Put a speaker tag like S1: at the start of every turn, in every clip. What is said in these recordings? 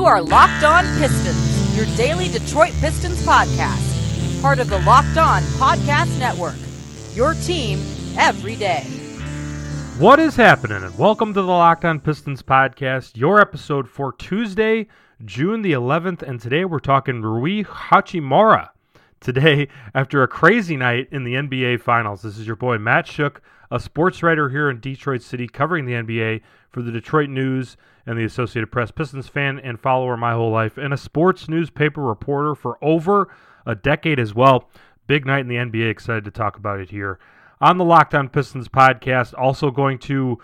S1: You are Locked On Pistons, your daily Detroit Pistons podcast, part of the Locked On Podcast Network. Your team every day.
S2: What is happening? And welcome to the Locked On Pistons podcast, your episode for Tuesday, June the 11th. And today we're talking Rui Hachimura. Today, after a crazy night in the NBA Finals, this is your boy Matt Schoch, a sports writer here in Detroit City covering the NBA for the Detroit News and the Associated Press Pistons fan and follower my whole life, and a sports newspaper reporter for over a decade as well. Big night in the NBA. Excited to talk about it here on the Locked On Pistons podcast. Also going to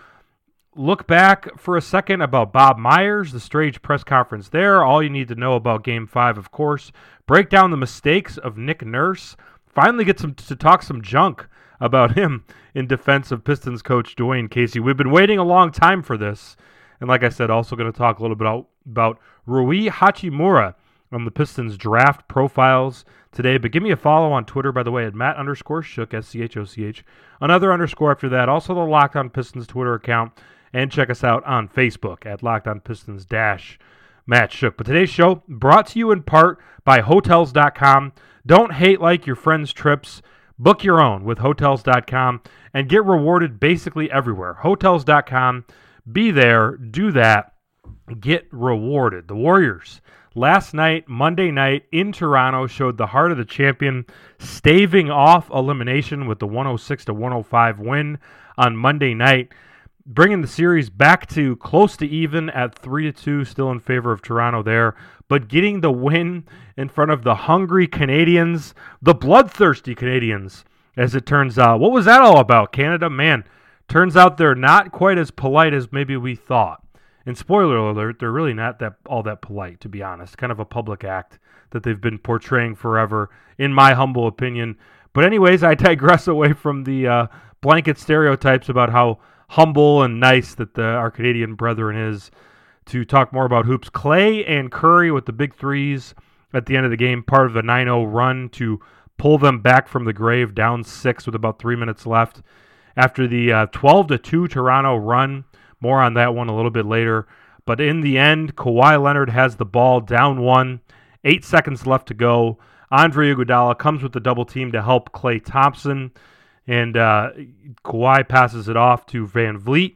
S2: look back for a second about Bob Myers, the strange press conference there. All you need to know about Game Five, of course. Break down the mistakes of Nick Nurse. Finally, get some to talk some junk about him in defense of Pistons coach Dwane Casey. We've been waiting a long time for this. And like I said, also going to talk a little bit about, about Rui Hachimura on the Pistons draft profiles today. But give me a follow on Twitter, by the way, at Matt underscore Schoch, S C H O C H. Another underscore after that. Also the Locked On Pistons Twitter account. And check us out on Facebook at Locked On Pistons Dash Matt Schoch. But today's show brought to you in part by Hotels.com. Don't hate like your friends' trips. Book your own with Hotels.com and get rewarded basically everywhere. Hotels.com be there, do that, get rewarded. The Warriors last night, Monday night in Toronto, showed the heart of the champion, staving off elimination with the 106 to 105 win on Monday night, bringing the series back to close to even at 3 to 2, still in favor of Toronto there, but getting the win in front of the hungry Canadians, the bloodthirsty Canadians, as it turns out. What was that all about, Canada? Man, Turns out they're not quite as polite as maybe we thought. And spoiler alert, they're really not that all that polite, to be honest. Kind of a public act that they've been portraying forever, in my humble opinion. But anyways, I digress away from the uh, blanket stereotypes about how humble and nice that the, our Canadian brethren is to talk more about hoops. Klay and Curry with the big threes at the end of the game, part of the 9-0 run to pull them back from the grave, down six with about three minutes left after the uh, 12 to 2 Toronto run. More on that one a little bit later. But in the end, Kawhi Leonard has the ball down one, eight seconds left to go. Andre Iguodala comes with the double team to help Klay Thompson, and uh, Kawhi passes it off to VanVleet.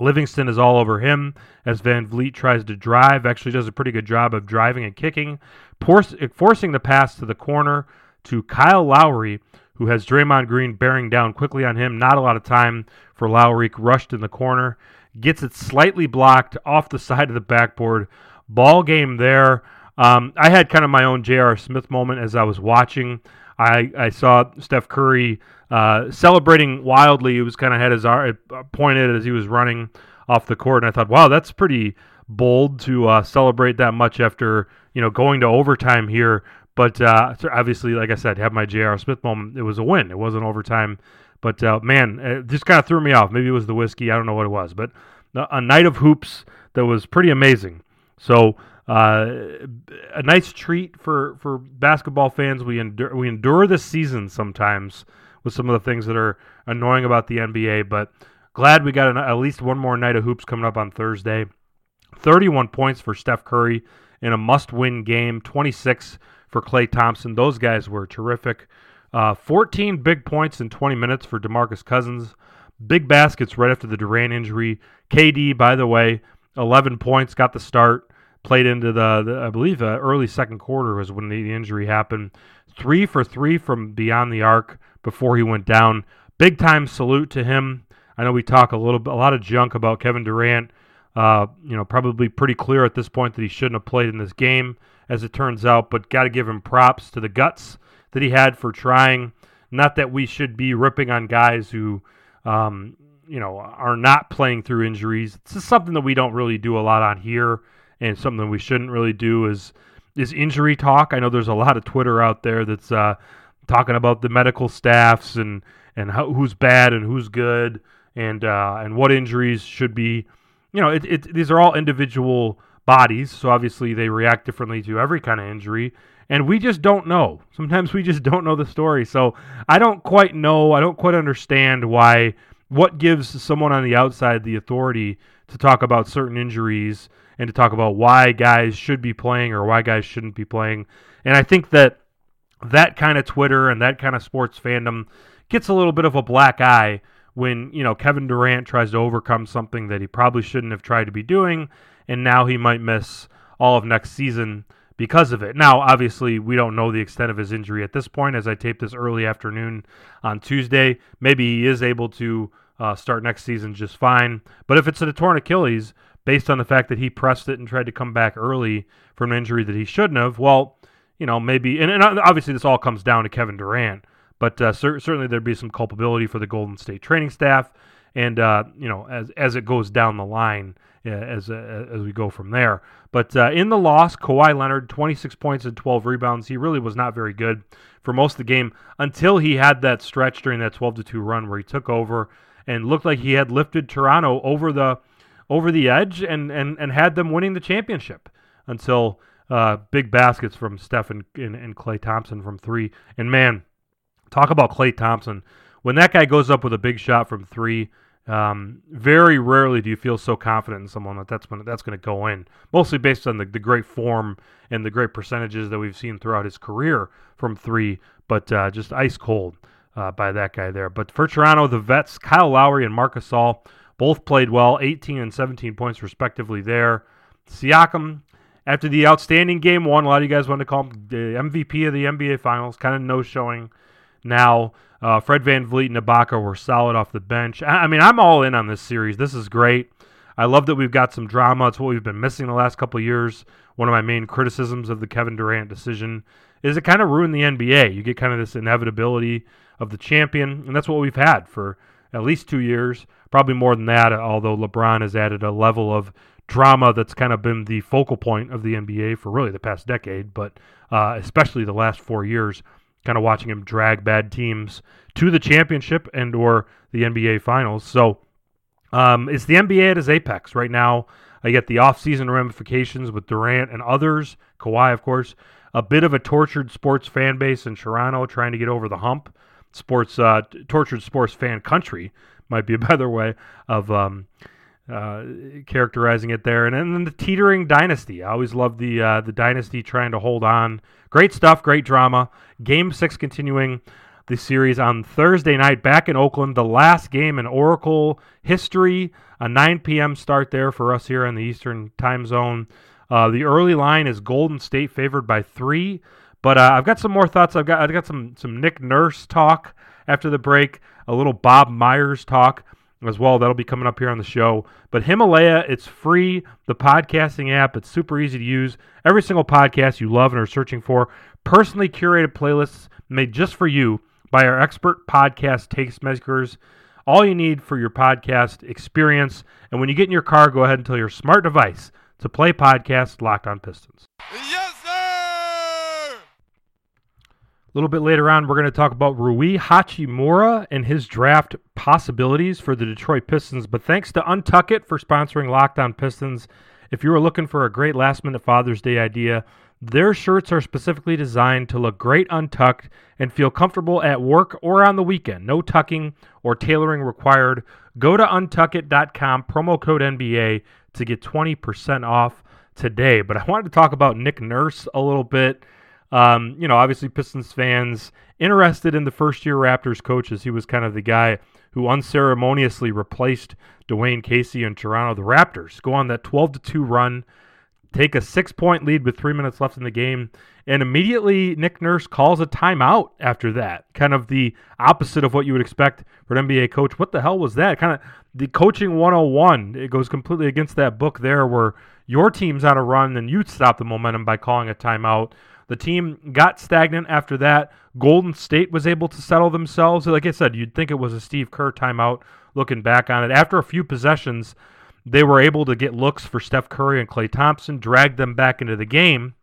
S2: Livingston is all over him as VanVleet tries to drive. Actually, does a pretty good job of driving and kicking, forcing the pass to the corner to Kyle Lowry, who has Draymond Green bearing down quickly on him. Not a lot of time for Lowry, rushed in the corner, gets it slightly blocked off the side of the backboard. Ball game there. Um, I had kind of my own J.R. Smith moment as I was watching. I, I saw Steph Curry uh, celebrating wildly. He was kind of had his arm pointed as he was running off the court, and I thought, wow, that's pretty bold to uh, celebrate that much after you know going to overtime here. But uh, obviously, like I said, have my J.R. Smith moment. It was a win. It wasn't overtime. But uh, man, it just kind of threw me off. Maybe it was the whiskey. I don't know what it was. But a night of hoops that was pretty amazing. So uh, a nice treat for, for basketball fans. We endure we endure this season sometimes with some of the things that are annoying about the NBA. But glad we got an, at least one more night of hoops coming up on Thursday. 31 points for Steph Curry in a must-win game. 26 for Klay Thompson. Those guys were terrific. Uh, 14 big points in 20 minutes for DeMarcus Cousins. Big baskets right after the Durant injury. KD, by the way, 11 points, got the start. Played into the, the I believe, uh, early second quarter was when the injury happened. Three for three from beyond the arc before he went down. Big time salute to him. I know we talk a little, a lot of junk about Kevin Durant. Uh, you know, probably pretty clear at this point that he shouldn't have played in this game as it turns out, but got to give him props to the guts that he had for trying. Not that we should be ripping on guys who, um, you know, are not playing through injuries. It's just something that we don't really do a lot on here, and something we shouldn't really do is is injury talk. I know there's a lot of Twitter out there that's uh, talking about the medical staffs and and how, who's bad and who's good, and uh, and what injuries should be. You know, it, it, these are all individual bodies, so obviously they react differently to every kind of injury. And we just don't know. Sometimes we just don't know the story. So I don't quite know. I don't quite understand why, what gives someone on the outside the authority to talk about certain injuries and to talk about why guys should be playing or why guys shouldn't be playing. And I think that that kind of Twitter and that kind of sports fandom gets a little bit of a black eye when, you know, Kevin Durant tries to overcome something that he probably shouldn't have tried to be doing, and now he might miss all of next season because of it. Now, obviously, we don't know the extent of his injury at this point as I tape this early afternoon on Tuesday. Maybe he is able to uh, start next season just fine. But if it's a torn Achilles, based on the fact that he pressed it and tried to come back early from an injury that he shouldn't have, well, you know, maybe, and, and obviously this all comes down to Kevin Durant, but uh, cer- certainly there'd be some culpability for the Golden State training staff, and uh, you know, as as it goes down the line, uh, as uh, as we go from there. But uh, in the loss, Kawhi Leonard, 26 points and 12 rebounds. He really was not very good for most of the game until he had that stretch during that 12 to 2 run where he took over and looked like he had lifted Toronto over the over the edge and and, and had them winning the championship until uh, big baskets from Steph and, and, and Klay Thompson from three. And man, talk about Klay Thompson. When that guy goes up with a big shot from three, um, very rarely do you feel so confident in someone that that's going that's going to go in. Mostly based on the, the great form and the great percentages that we've seen throughout his career from three, but uh, just ice cold uh, by that guy there. But for Toronto, the vets Kyle Lowry and Marcus Gasol both played well, 18 and 17 points respectively there. Siakam, after the outstanding game one, a lot of you guys want to call him the MVP of the NBA Finals, kind of no showing now. Uh, Fred VanVleet and Ibaka were solid off the bench. I, I mean, I'm all in on this series. This is great. I love that we've got some drama. It's what we've been missing the last couple years. One of my main criticisms of the Kevin Durant decision is it kind of ruined the NBA. You get kind of this inevitability of the champion, and that's what we've had for at least two years, probably more than that. Although LeBron has added a level of drama that's kind of been the focal point of the NBA for really the past decade, but uh, especially the last four years, kind of watching him drag bad teams to the championship and or the NBA Finals. So um, it's the NBA at its apex right now. I get the offseason ramifications with Durant and others, Kawhi, of course. A bit of a tortured sports fan base in Toronto trying to get over the hump sports uh, tortured sports fan country might be a better way of um, uh, characterizing it there. And then the teetering dynasty. I always love the uh, the dynasty trying to hold on. Great stuff, great drama. Game six continuing the series on Thursday night back in Oakland. The last game in Oracle history. A 9 p.m. start there for us here in the Eastern time zone. Uh, the early line is Golden State favored by three. But uh, I've got some more thoughts. I've got I've got some some Nick Nurse talk after the break, a little Bob Myers talk as well. That'll be coming up here on the show. But Himalaya, it's free. The podcasting app, it's super easy to use. Every single podcast you love and are searching for, personally curated playlists made just for you by our expert podcast tastemakers. All you need for your podcast experience. And when you get in your car, go ahead and tell your smart device to play podcast Locked on Pistons.
S3: Yes!
S2: A little bit later on, we're going to talk about Rui Hachimura and his draft possibilities for the Detroit Pistons. But thanks to Untuck It for sponsoring Locked On Pistons. If you are looking for a great last minute Father's Day idea, their shirts are specifically designed to look great untucked and feel comfortable at work or on the weekend. No tucking or tailoring required. Go to untuckit.com, promo code NBA to get 20% off today. But I wanted to talk about Nick Nurse a little bit. Um, you know, obviously Pistons fans interested in the first year Raptors coaches. He was kind of the guy who unceremoniously replaced Dwane Casey in Toronto. The Raptors go on that 12 to 2 run, take a six point lead with three minutes left in the game, and immediately Nick Nurse calls a timeout after that. Kind of the opposite of what you would expect for an NBA coach. What the hell was that? Kind of the coaching 101. It goes completely against that book there where your team's on a run and you stop the momentum by calling a timeout. The team got stagnant after that. Golden State was able to settle themselves. Like I said, you'd think it was a Steve Kerr timeout looking back on it. After a few possessions, they were able to get looks for Steph Curry and Klay Thompson, drag them back into the game.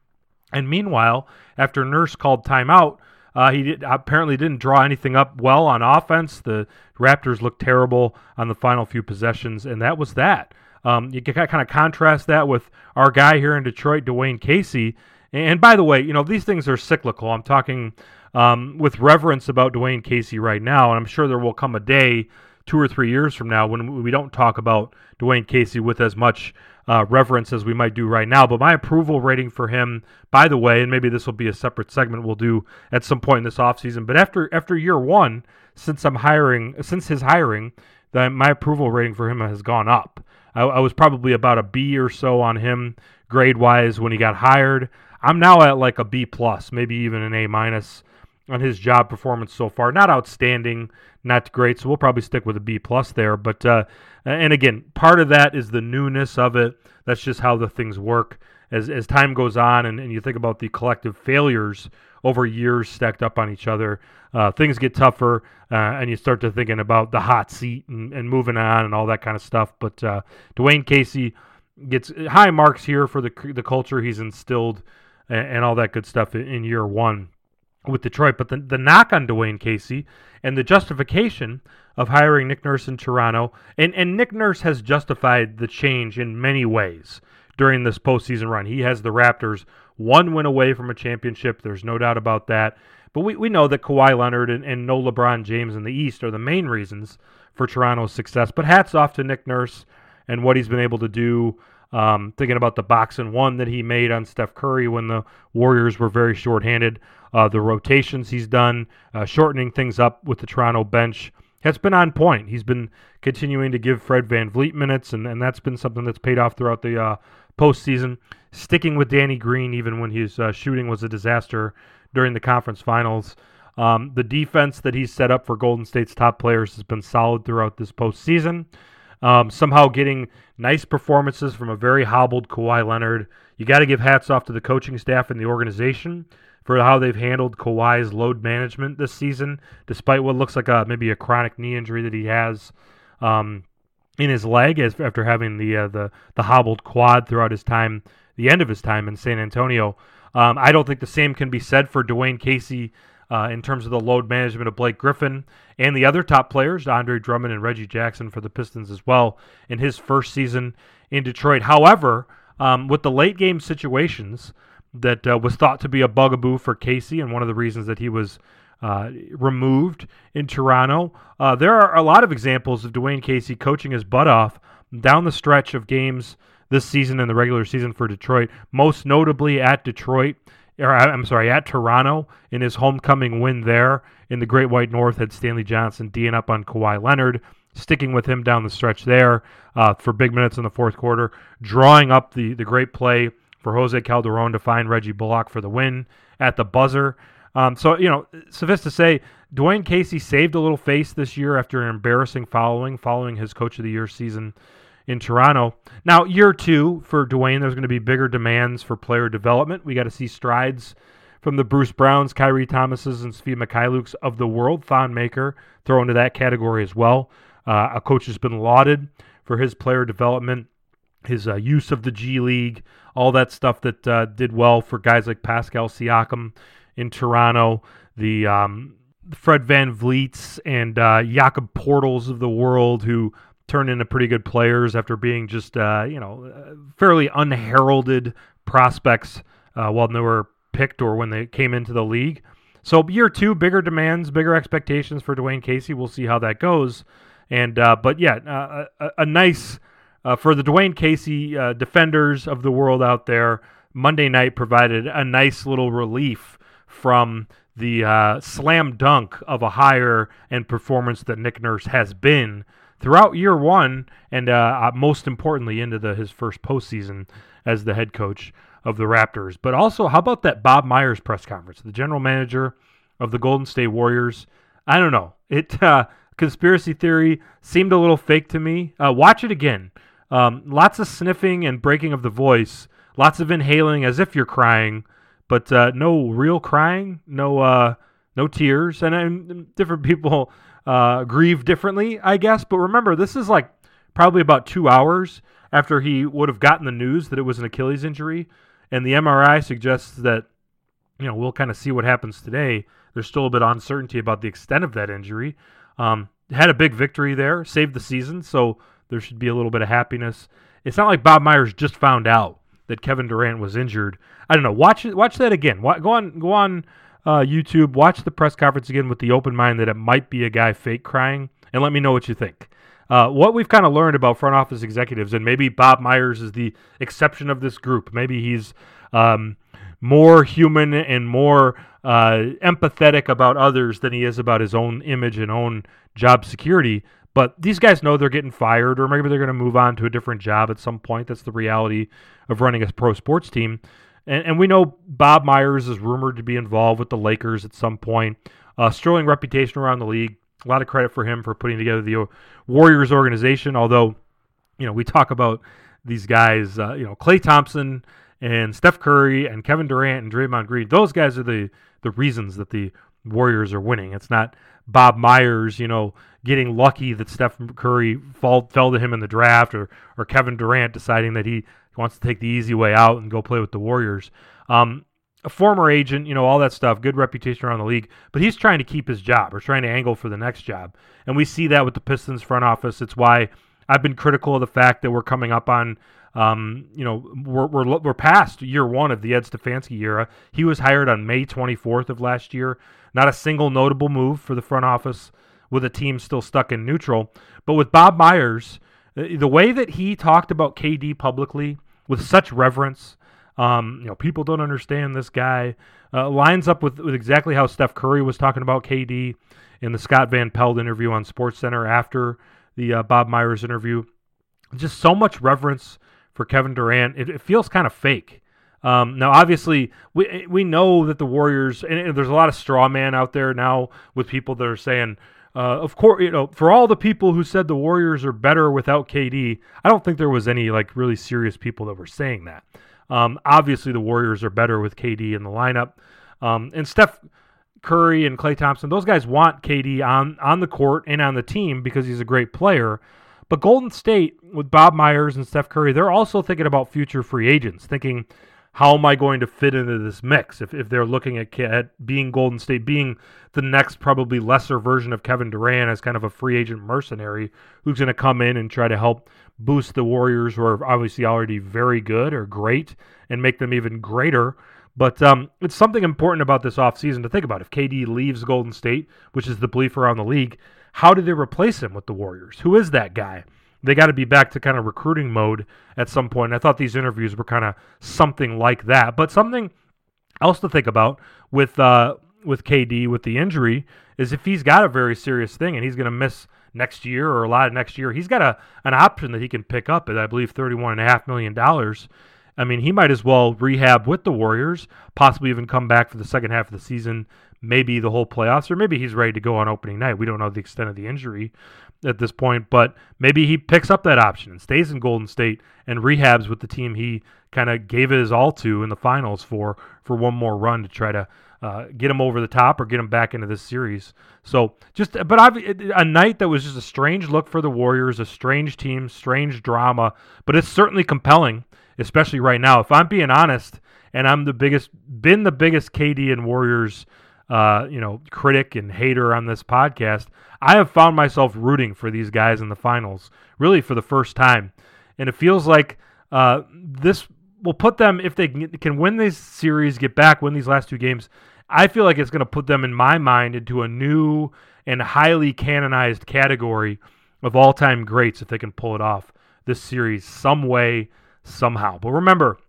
S2: And meanwhile, after Nurse called timeout, uh, he did, apparently didn't draw anything up well on offense. The Raptors looked terrible on the final few possessions, and that was that. Um, you can kind of contrast that with our guy here in Detroit, Dwane Casey, and by the way, you know, these things are cyclical. I'm talking um, with reverence about Dwane Casey right now, and I'm sure there will come a day two or three years from now when we don't talk about Dwane Casey with as much uh, reverence as we might do right now. But my approval rating for him, by the way, and maybe this will be a separate segment we'll do at some point in this offseason, but after after year one, since I'm hiring, since his hiring, that my approval rating for him has gone up. I, I was probably about a B or so on him grade wise when he got hired. I'm now at like a B plus, maybe even an A minus on his job performance so far. Not outstanding, not great. So we'll probably stick with a B plus there. But uh, and again, part of that is the newness of it. That's just how the things work. As as time goes on, and, and you think about the collective failures over years stacked up on each other, uh, things get tougher, uh, and you start to thinking about the hot seat and, and moving on and all that kind of stuff. But uh, Dwane Casey gets high marks here for the the culture he's instilled and, and all that good stuff in year one with Detroit. But the, the knock on Dwane Casey and the justification of hiring Nick Nurse in Toronto, and, and Nick Nurse has justified the change in many ways during this postseason run. He has the Raptors one win away from a championship. There's no doubt about that. But we, we know that Kawhi Leonard and, and no LeBron James in the East are the main reasons for Toronto's success. But hats off to Nick Nurse and what he's been able to do um, thinking about the box and one that he made on Steph Curry when the Warriors were very shorthanded. Uh, the rotations he's done, uh, shortening things up with the Toronto bench, has been on point. He's been continuing to give Fred VanVleet minutes, and, and that's been something that's paid off throughout the uh, postseason. Sticking with Danny Green, even when his uh, shooting was a disaster during the conference finals. Um, the defense that he's set up for Golden State's top players has been solid throughout this postseason. Um, somehow getting nice performances from a very hobbled Kawhi Leonard. You got to give hats off to the coaching staff and the organization for how they've handled Kawhi's load management this season, despite what looks like a maybe a chronic knee injury that he has um, in his leg as, after having the uh, the the hobbled quad throughout his time, the end of his time in San Antonio. Um, I don't think the same can be said for Dwane Casey uh, in terms of the load management of Blake Griffin and the other top players, Andre Drummond and Reggie Jackson for the Pistons as well in his first season in Detroit. However, um, with the late game situations that uh, was thought to be a bugaboo for Casey and one of the reasons that he was uh, removed in Toronto, uh, there are a lot of examples of Dwane Casey coaching his butt off down the stretch of games this season in the regular season for Detroit, most notably at Detroit or I'm sorry, at Toronto in his homecoming win there in the Great White North had Stanley Johnson D'ing up on Kawhi Leonard, sticking with him down the stretch there uh, for big minutes in the fourth quarter, drawing up the, the great play for Jose Calderon to find Reggie Bullock for the win at the buzzer. Um, so, you know, suffice to say, Dwane Casey saved a little face this year after an embarrassing following, following his Coach of the Year season in Toronto. Now, year two for Dwane, there's going to be bigger demands for player development. We got to see strides from the Bruce Browns, Khyri Thomases, and Svi Mykhailiuks of the world. Thon Maker throw into that category as well. Uh, a coach has been lauded for his player development, his uh, use of the G League, all that stuff that uh, did well for guys like Pascal Siakam in Toronto. The um, Fred VanVleets and uh, Jakob Poeltls of the world who turned into pretty good players after being just uh, you know uh, fairly unheralded prospects uh, while they were picked or when they came into the league. So year two, bigger demands, bigger expectations for Dwane Casey. We'll see how that goes. And uh, but yeah, uh, a, a, nice uh, for the Dwane Casey defenders of the world out there. Monday night provided a nice little relief from the slam dunk of a hire and performance that Nick Nurse has been throughout year one, and uh, uh, most importantly into the, his first postseason as the head coach of the Raptors. But also, how about that Bob Myers press conference, the general manager of the Golden State Warriors? I don't know. It uh, conspiracy theory seemed a little fake to me. Uh, watch it again. Um, lots of sniffing and breaking of the voice. Lots of inhaling as if you're crying, but uh, no real crying. No, uh, no tears. And, and different people uh, grieve differently, I guess. But remember, this is like probably about two hours after he would have gotten the news that it was an Achilles injury, and the MRI suggests that you know we'll kind of see what happens today. There's still a bit of uncertainty about the extent of that injury. Um, had a big victory there, saved the season, so there should be a little bit of happiness. It's not like Bob Myers just found out that Kevin Durant was injured. I don't know. Watch watch that again. Go on go on uh, YouTube, watch the press conference again with the open mind that it might be a guy fake crying, and let me know what you think. uh, what we've kind of learned about front office executives, and maybe Bob Myers is the exception of this group. Maybe he's um, more human and more uh, empathetic about others than he is about his own image and own job security. But these guys know they're getting fired, or maybe they're going to move on to a different job at some point. That's the reality of running a pro sports team. And, and we know Bob Myers is rumored to be involved with the Lakers at some point. Uh, sterling reputation around the league. A lot of credit for him for putting together the Warriors organization. Although, you know, we talk about these guys, uh, you know, Klay Thompson and Steph Curry and Kevin Durant and Draymond Green. Those guys are the the reasons that the Warriors are winning. It's not Bob Myers, you know, getting lucky that Steph Curry fall, fell to him in the draft or or Kevin Durant deciding that he wants to take the easy way out and go play with the Warriors. Um, a former agent, you know, all that stuff, good reputation around the league, but he's trying to keep his job or trying to angle for the next job. And we see that with the Pistons front office. It's why I've been critical of the fact that we're coming up on, um, you know, we're, we're, we're past year one of the Ed Stefanski era. He was hired on May 24th of last year. Not a single notable move for the front office with a team still stuck in neutral. But with Bob Myers, the way that he talked about KD publicly with such reverence, um, you know, people don't understand this guy. Uh, lines up with, with exactly how Steph Curry was talking about KD in the Scott Van Pelt interview on Sports Center after the uh, Bob Myers interview. Just so much reverence for Kevin Durant. It, it feels kind of fake. Um, now, obviously, we we know that the Warriors, and there's a lot of straw man out there now with people that are saying, uh, of course, you know, for all the people who said the Warriors are better without KD, I don't think there was any like really serious people that were saying that. Um, obviously, the Warriors are better with KD in the lineup, um, and Steph Curry and Klay Thompson. Those guys want KD on on the court and on the team because he's a great player. But Golden State with Bob Myers and Steph Curry, they're also thinking about future free agents, thinking how am I going to fit into this mix? If, if they're looking at, at being Golden State, being the next probably lesser version of Kevin Durant as kind of a free agent mercenary who's going to come in and try to help boost the Warriors, who are obviously already very good or great, and make them even greater. But um, it's something important about this offseason to think about. If KD leaves Golden State, which is the belief around the league, how do they replace him with the Warriors? Who is that guy? They got to be back to kind of recruiting mode at some point. And I thought these interviews were kind of something like that. But something else to think about with uh, with KD with the injury is if he's got a very serious thing and he's going to miss next year or a lot of next year, he's got a an option that he can pick up at I believe thirty one and a half million dollars. I mean, he might as well rehab with the Warriors, possibly even come back for the second half of the season, maybe the whole playoffs, or maybe he's ready to go on opening night. We don't know the extent of the injury at this point, but maybe he picks up that option and stays in Golden State and rehabs with the team he kind of gave it his all to in the finals for for one more run to try to uh, get him over the top or get him back into this series. So just, but I've, a night that was just a strange look for the Warriors, a strange team, strange drama, but it's certainly compelling, especially right now. If I'm being honest, and I'm the biggest, been the biggest KD and Warriors uh, you know, critic and hater on this podcast, I have found myself rooting for these guys in the finals, really for the first time. And it feels like uh, this will put them, if they can win this series, get back, win these last two games, I feel like it's going to put them, in my mind, into a new and highly canonized category of all time greats if they can pull it off this series some way, somehow. But remember,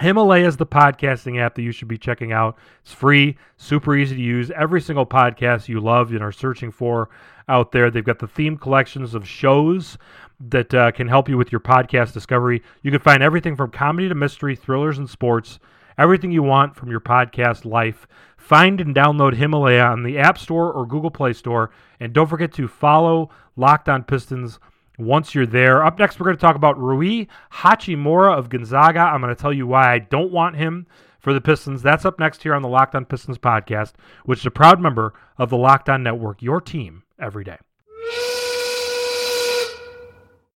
S2: Himalaya is the podcasting app that you should be checking out. It's free, super easy to use. Every single podcast you love and are searching for out there. They've got the theme collections of shows that uh, can help you with your podcast discovery. You can find everything from comedy to mystery, thrillers, and sports. Everything you want from your podcast life. Find and download Himalaya on the App Store or Google Play Store. And don't forget to follow Locked On Pistons once you're there. Up next, we're going to talk about Rui Hachimura of Gonzaga. I'm going to tell you why I don't want him for the Pistons. That's up next here on the Locked On Pistons podcast, which is a proud member of the Locked On Network, your team every day.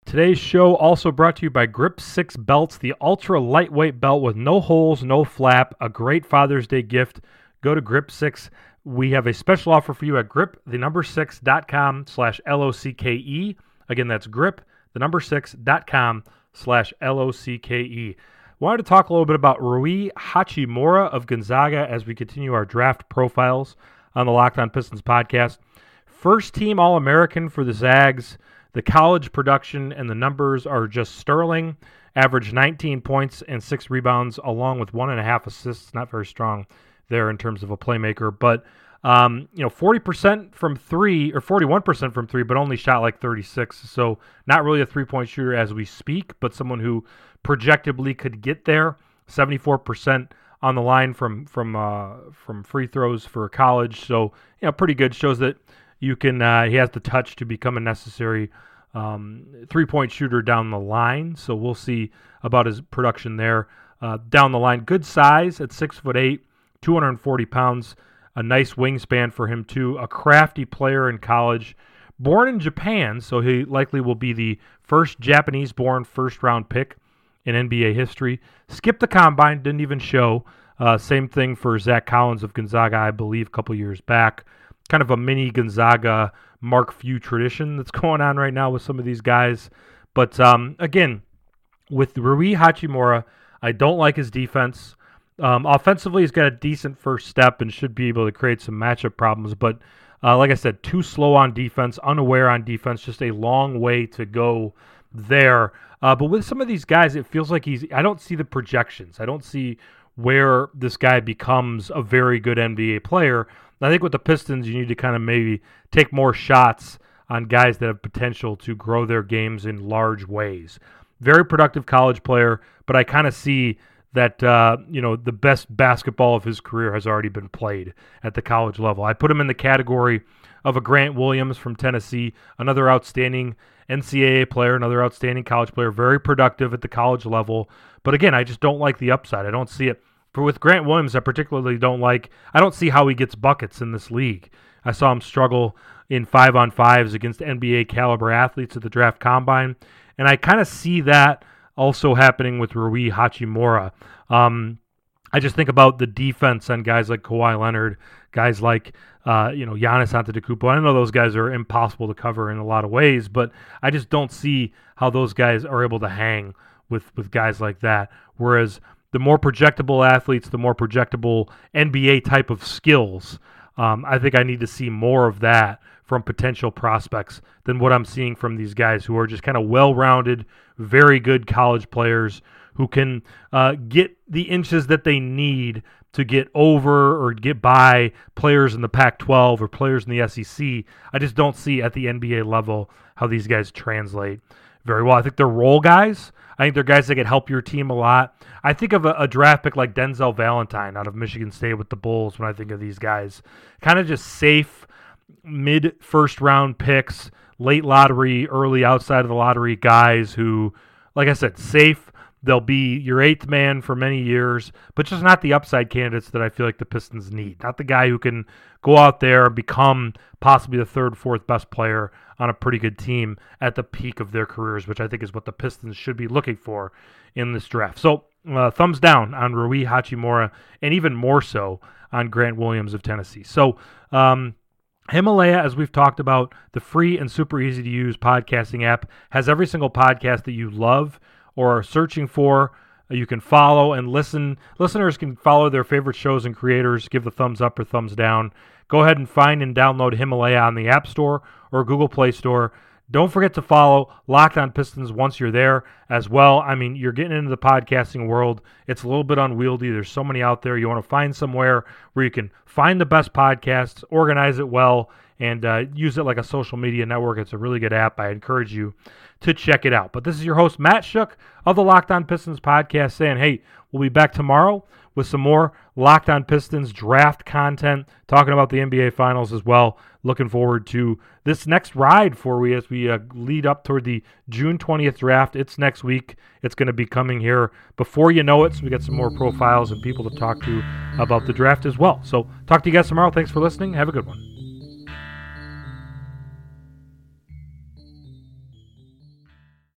S2: Today's show also brought to you by Grip 6 Belts, the ultra lightweight belt with no holes, no flap, a great Father's Day gift. Go to Grip 6. We have a special offer for you at grip, the number 6.com slash L O C K E. Again, that's grip, the number six, dot com slash L O C K E. Wanted to talk a little bit about Rui Hachimura of Gonzaga as we continue our draft profiles on the Locked On Pistons podcast. First team All American for the Zags. The college production and the numbers are just sterling. Averaged 19 points and six rebounds, along with one and a half assists. Not very strong there in terms of a playmaker, but um, you know, 40% from three or 41% from three, but only shot like 36. So not really a three point shooter as we speak, but someone who projectably could get there. 74% on the line from from uh, from free throws for college. So you know, pretty good. Shows that you can. Uh, he has the touch to become a necessary um, three point shooter down the line. So we'll see about his production there uh, down the line. Good size at six foot eight, 240 pounds. A nice wingspan for him too. A crafty player in college. Born in Japan, so he likely will be the first Japanese-born first-round pick in NBA history. Skipped the combine, didn't even show. Uh, same thing for Zach Collins of Gonzaga, I believe, a couple years back. Kind of a mini Gonzaga Mark Few tradition that's going on right now with some of these guys. But um, again, with Rui Hachimura, I don't like his defense. Um, offensively, he's got a decent first step and should be able to create some matchup problems. But uh, like I said, too slow on defense, unaware on defense, just a long way to go there. Uh, but with some of these guys, it feels like he's. I don't see the projections. I don't see where this guy becomes a very good NBA player. I think with the Pistons, you need to kind of maybe take more shots on guys that have potential to grow their games in large ways. Very productive college player, but I kind of see that uh, you know the best basketball of his career has already been played at the college level. I put him in the category of a Grant Williams from Tennessee, another outstanding NCAA player, another outstanding college player, very productive at the college level. But again, I just don't like the upside. I don't see it. For with Grant Williams, I particularly don't like. I don't see how he gets buckets in this league. I saw him struggle in five on fives against NBA caliber athletes at the draft combine, and I kind of see that also happening with Rui Hachimura. Um, I just think about the defense on guys like Kawhi Leonard, guys like uh, you know Giannis Antetokounmpo. I know those guys are impossible to cover in a lot of ways, but I just don't see how those guys are able to hang with with guys like that. Whereas the more projectable athletes, the more projectable NBA type of skills. Um, I think I need to see more of that from potential prospects than what I'm seeing from these guys who are just kind of well rounded, very good college players who can uh, get the inches that they need to get over or get by players in the Pac 12 or players in the SEC. I just don't see at the NBA level how these guys translate very well. I think they're role guys. I think they're guys that can help your team a lot. I think of a, a, draft pick like Denzel Valentine out of Michigan State with the Bulls when I think of these guys. Kind of just safe, mid first round picks, late lottery, early outside of the lottery guys who, like I said, safe. They'll be your eighth man for many years, but just not the upside candidates that I feel like the Pistons need. Not the guy who can go out there and become possibly the third, fourth best player on a pretty good team at the peak of their careers, which I think is what the Pistons should be looking for in this draft. So, uh, thumbs down on Rui Hachimura, and even more so on Grant Williams of Tennessee. So, um, Himalaya, as we've talked about, the free and super easy to use podcasting app, has every single podcast that you love or are searching for. Uh, you can follow and listen. Listeners can follow their favorite shows and creators, give the thumbs up or thumbs down. Go ahead and find and download Himalaya on the App Store or Google Play Store. Don't forget to follow Locked On Pistons once you're there as well. I mean, you're getting into the podcasting world. It's a little bit unwieldy. There's so many out there. You want to find somewhere where you can find the best podcasts, organize it well, and uh, use it like a social media network. It's a really good app. I encourage you to check it out. But this is your host, Matt Schoch of the Locked On Pistons podcast, saying, hey, we'll be back tomorrow with some more Locked On Pistons draft content, talking about the NBA Finals as well. Looking forward to this next ride for we as we uh, lead up toward the June 20th draft. It's next week. It's going to be coming here before you know it. So we got some more profiles and people to talk to about the draft as well. So talk to you guys tomorrow. Thanks for listening. Have a good one.